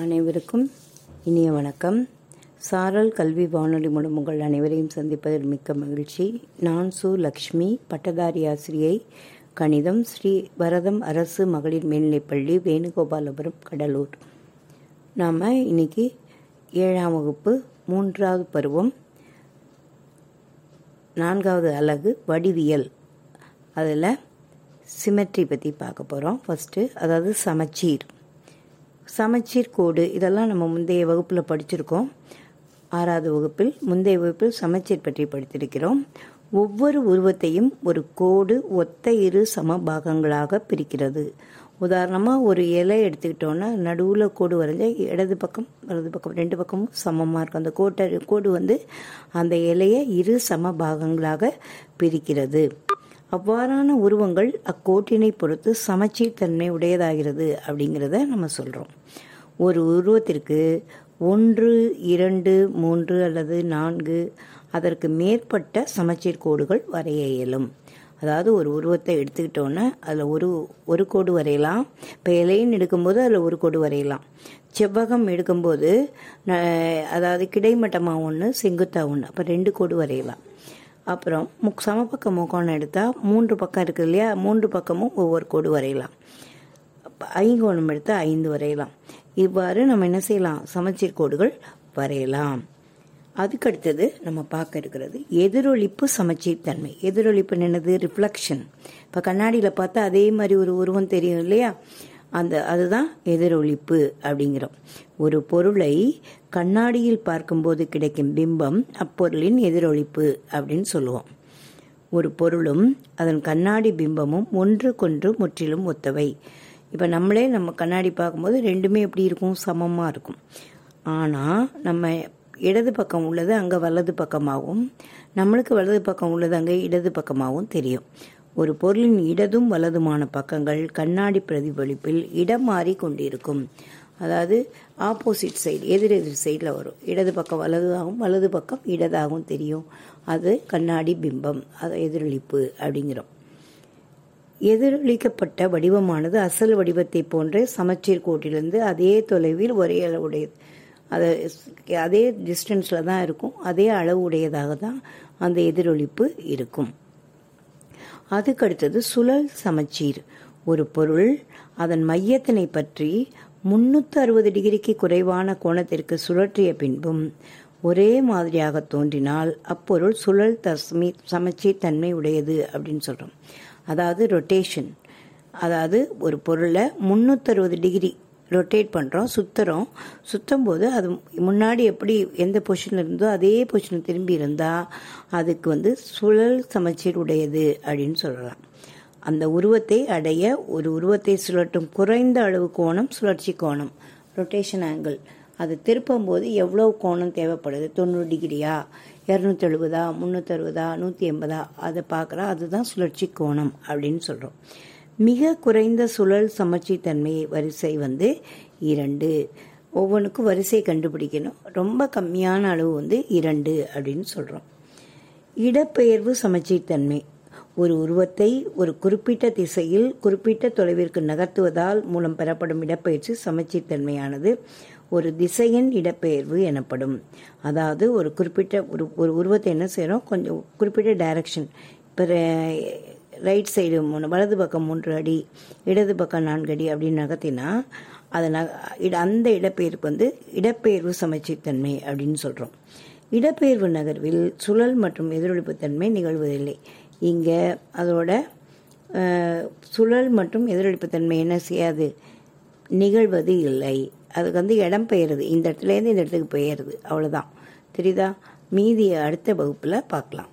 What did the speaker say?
அனைவருக்கும் இனிய வணக்கம். சாரல் கல்வி வானொலி மூலம் உங்கள் அனைவரையும் சந்திப்பதில் மிக்க மகிழ்ச்சி. நான் சு லக்ஷ்மி பட்டதாரி ஆசிரியை கணிதம் ஸ்ரீ பரதம் அரசு மகளிர் மேல்நிலைப்பள்ளி வேணுகோபாலபுரம் கடலூர். நாம் இன்னைக்கு ஏழாம் வகுப்பு மூன்றாவது பருவம் நான்காவது அலகு வடிவியல். அதில் சிமெட்ரி பற்றி பார்க்க போகிறோம் ஃபஸ்ட்டு அதாவது சமச்சீர். சமச்சீர் கோடு இதெல்லாம் நம்ம முந்தைய வகுப்பில் படிச்சிருக்கோம். ஆறாவது வகுப்பில் முந்தைய வகுப்பில் சமச்சீர் பற்றி படித்திருக்கிறோம். ஒவ்வொரு உருவத்தையும் ஒரு கோடு ஒத்த இரு சம பாகங்களாக பிரிக்கிறது. உதாரணமாக ஒரு இலை எடுத்துக்கிட்டோன்னா நடுவில் கோடு வரைஞ்ச இடது பக்கம் வலது பக்கம் ரெண்டு பக்கமும் சமமாக இருக்கும். அந்த கோட்டை கோடு வந்து அந்த இலையை இரு சம பாகங்களாக பிரிக்கிறது. அவ்வாறான உருவங்கள் அக்கோட்டினை பொறுத்து சமச்சீர் தன்மை உடையதாகிறது அப்படிங்கிறத நம்ம சொல்கிறோம் ஒரு உருவத்திற்கு ஒன்று இரண்டு மூன்று அல்லது நான்கு அதற்கு மேற்பட்ட சமச்சீர் கோடுகள் வரைய இயலும். அதாவது ஒரு உருவத்தை எடுத்துக்கிட்டோன்னா அதில் ஒரு ஒரு கோடு வரையலாம். பேலைன்னு எடுக்கும்போது அதில் ஒரு கோடு வரையலாம். செவ்வகம் எடுக்கும்போது அதாவது கிடைமட்டமாக ஒன்று செங்குத்தாக ஒன்று அப்போ ரெண்டு கோடு வரையலாம். அப்புறம் முக் சமபக்க முக்கோணம் எடுத்தால் மூன்று பக்கம் இருக்குது இல்லையா? மூன்று பக்கமும் ஒவ்வொரு கோடு வரையலாம். ஐங்கோணம் எடுத்தால் ஐந்து வரையலாம். இவ்வாறு நம்ம என்ன செய்யலாம்? சமச்சீர் கோடுகள் வரையலாம். அதுக்கடுத்தது நம்ம பார்க்க இருக்கிறது எதிரொலிப்பு சமச்சீர் தன்மை. எதிரொலிப்பு என்னது? ரிஃப்ளெக்ஷன் இப்போ கண்ணாடியில் பார்த்தா அதே மாதிரி ஒரு உருவம் தெரியும் இல்லையா? அந்த அதுதான் எதிரொலிப்பு அப்படிங்கிறோம். ஒரு பொருளை கண்ணாடியில் பார்க்கும்போது கிடைக்கும் பிம்பம் அப்பொருளின் எதிரொலிப்பு அப்படின்னு சொல்லுவோம். ஒரு பொருளும் அதன் கண்ணாடி பிம்பமும் ஒன்றுக்கொன்று முற்றிலும் ஒத்தவை. இப்போ நம்மளே நம்ம கண்ணாடி பார்க்கும்போது ரெண்டுமே எப்படி இருக்கும்? சமமாக இருக்கும். ஆனால் நம்ம இடது பக்கம் உள்ளது அங்கே வலது பக்கமாகவும் நம்மளுக்கு வலது பக்கம் உள்ளது அங்கே இடது பக்கமாகவும் தெரியும். ஒரு பொருளின் இடதும் வலதுமான பக்கங்கள் கண்ணாடி பிரதிபலிப்பில் இடம் மாறி கொண்டிருக்கும். அதாவது ஆப்போசிட் சைடு எதிர் எதிர் சைடில் வரும். இடது பக்கம் வலதாகவும் வலது பக்கம் இடதாகவும் தெரியும். அது கண்ணாடி பிம்பம் அது எதிரொலிப்பு அப்படிங்கிறோம். எதிரொலிக்கப்பட்ட வடிவமானது அசல் வடிவத்தை போன்ற சமச்சீர் கோட்டிலிருந்து அதே தொலைவில் ஒரே அளவுடையது அதை அதே டிஸ்டன்ஸில் தான் இருக்கும். அதே அளவு உடையதாக தான் அந்த எதிரொலிப்பு இருக்கும். அதுக்கடுத்தது சுழல் சமச்சீர். ஒரு பொருள் அதன் மையத்தினை பற்றி முன்னூற்றி அறுபது டிகிரிக்கு குறைவான கோணத்திற்கு சுழற்றிய பின்பும் ஒரே மாதிரியாக தோன்றினால் அப்பொருள் சுழல் தஸ்மி சமச்சீர் தன்மை உடையது அப்படின்னு சொல்கிறோம் அதாவது ரொட்டேஷன் அதாவது ஒரு பொருளை முந்நூற்றறுபது டிகிரி ரொட்டேட் பண்ணுறோம் சுற்றுறோம் சுற்றும் போது அது முன்னாடி எப்படி எந்த பொசிஷனில் இருந்தோ அதே பொசிஷனில் திரும்பி இருந்தால் அதுக்கு வந்து சுழல் சமச்சீர் உடையது அப்படின்னு சொல்லலாம். அந்த உருவத்தை அடைய ஒரு உருவத்தை சுழட்டும் குறைந்த அளவு கோணம் சுழற்சி கோணம் ரொட்டேஷன் ஆங்கிள் அது திருப்பும் போது எவ்வளோ கோணம் தேவைப்படுது? தொண்ணூறு டிகிரியா? இரநூத்தி எழுபதா நூற்றி எண்பதா? அதை பார்க்குறா அதுதான் சுழற்சி கோணம் அப்படின்னு சொல்கிறோம் மிக குறைந்த சுழல் சமச்சீர்த்தன்மை வரிசை வந்து இரண்டு. ஒவ்வொன்றுக்கும் வரிசை கண்டுபிடிக்கணும். ரொம்ப கம்மியான அளவு வந்து இரண்டு அப்படின்னு சொல்கிறோம் இடப்பெயர்வு சமச்சீர்த்தன்மை ஒரு உருவத்தை ஒரு குறிப்பிட்ட திசையில் குறிப்பிட்ட தொலைவிற்கு நகர்த்துவதால் மூலம் பெறப்படும் இடப்பெயர்ச்சி சமச்சீர்த்தன்மையானது ஒரு திசையின் இடப்பெயர்வு எனப்படும். அதாவது ஒரு குறிப்பிட்ட ஒரு ஒரு உருவத்தை என்ன செய்கிறோம் கொஞ்சம் குறிப்பிட்ட டைரக்ஷன் இப்போ ரைட் சைடு மூணு வலது பக்கம் மூன்று அடி இடது பக்கம் நான்கு அடி அப்படின்னு நகர்த்தினா அது ந அந்த இடப்பெயர்வுக்கு வந்து இடப்பெயர்வு சமச்சீர்த்தன்மை அப்படின்னு சொல்கிறோம் இடப்பெயர்வு நகர்வில் சுழல் மற்றும் எதிரொலிப்பு தன்மை நிகழ்வதில்லை. இங்கே அதோட சுழல் மற்றும் எதிரொலிப்பு தன்மை என்ன செய்யாது? நிகழ்வது இல்லை. அதுக்கு வந்து இடம் பெயருது. இந்த இடத்துலேருந்து இந்த இடத்துக்கு பெயருது. அவ்வளோதான் தெரியுதா? மீதியை அடுத்த வகுப்பில் பார்க்கலாம்.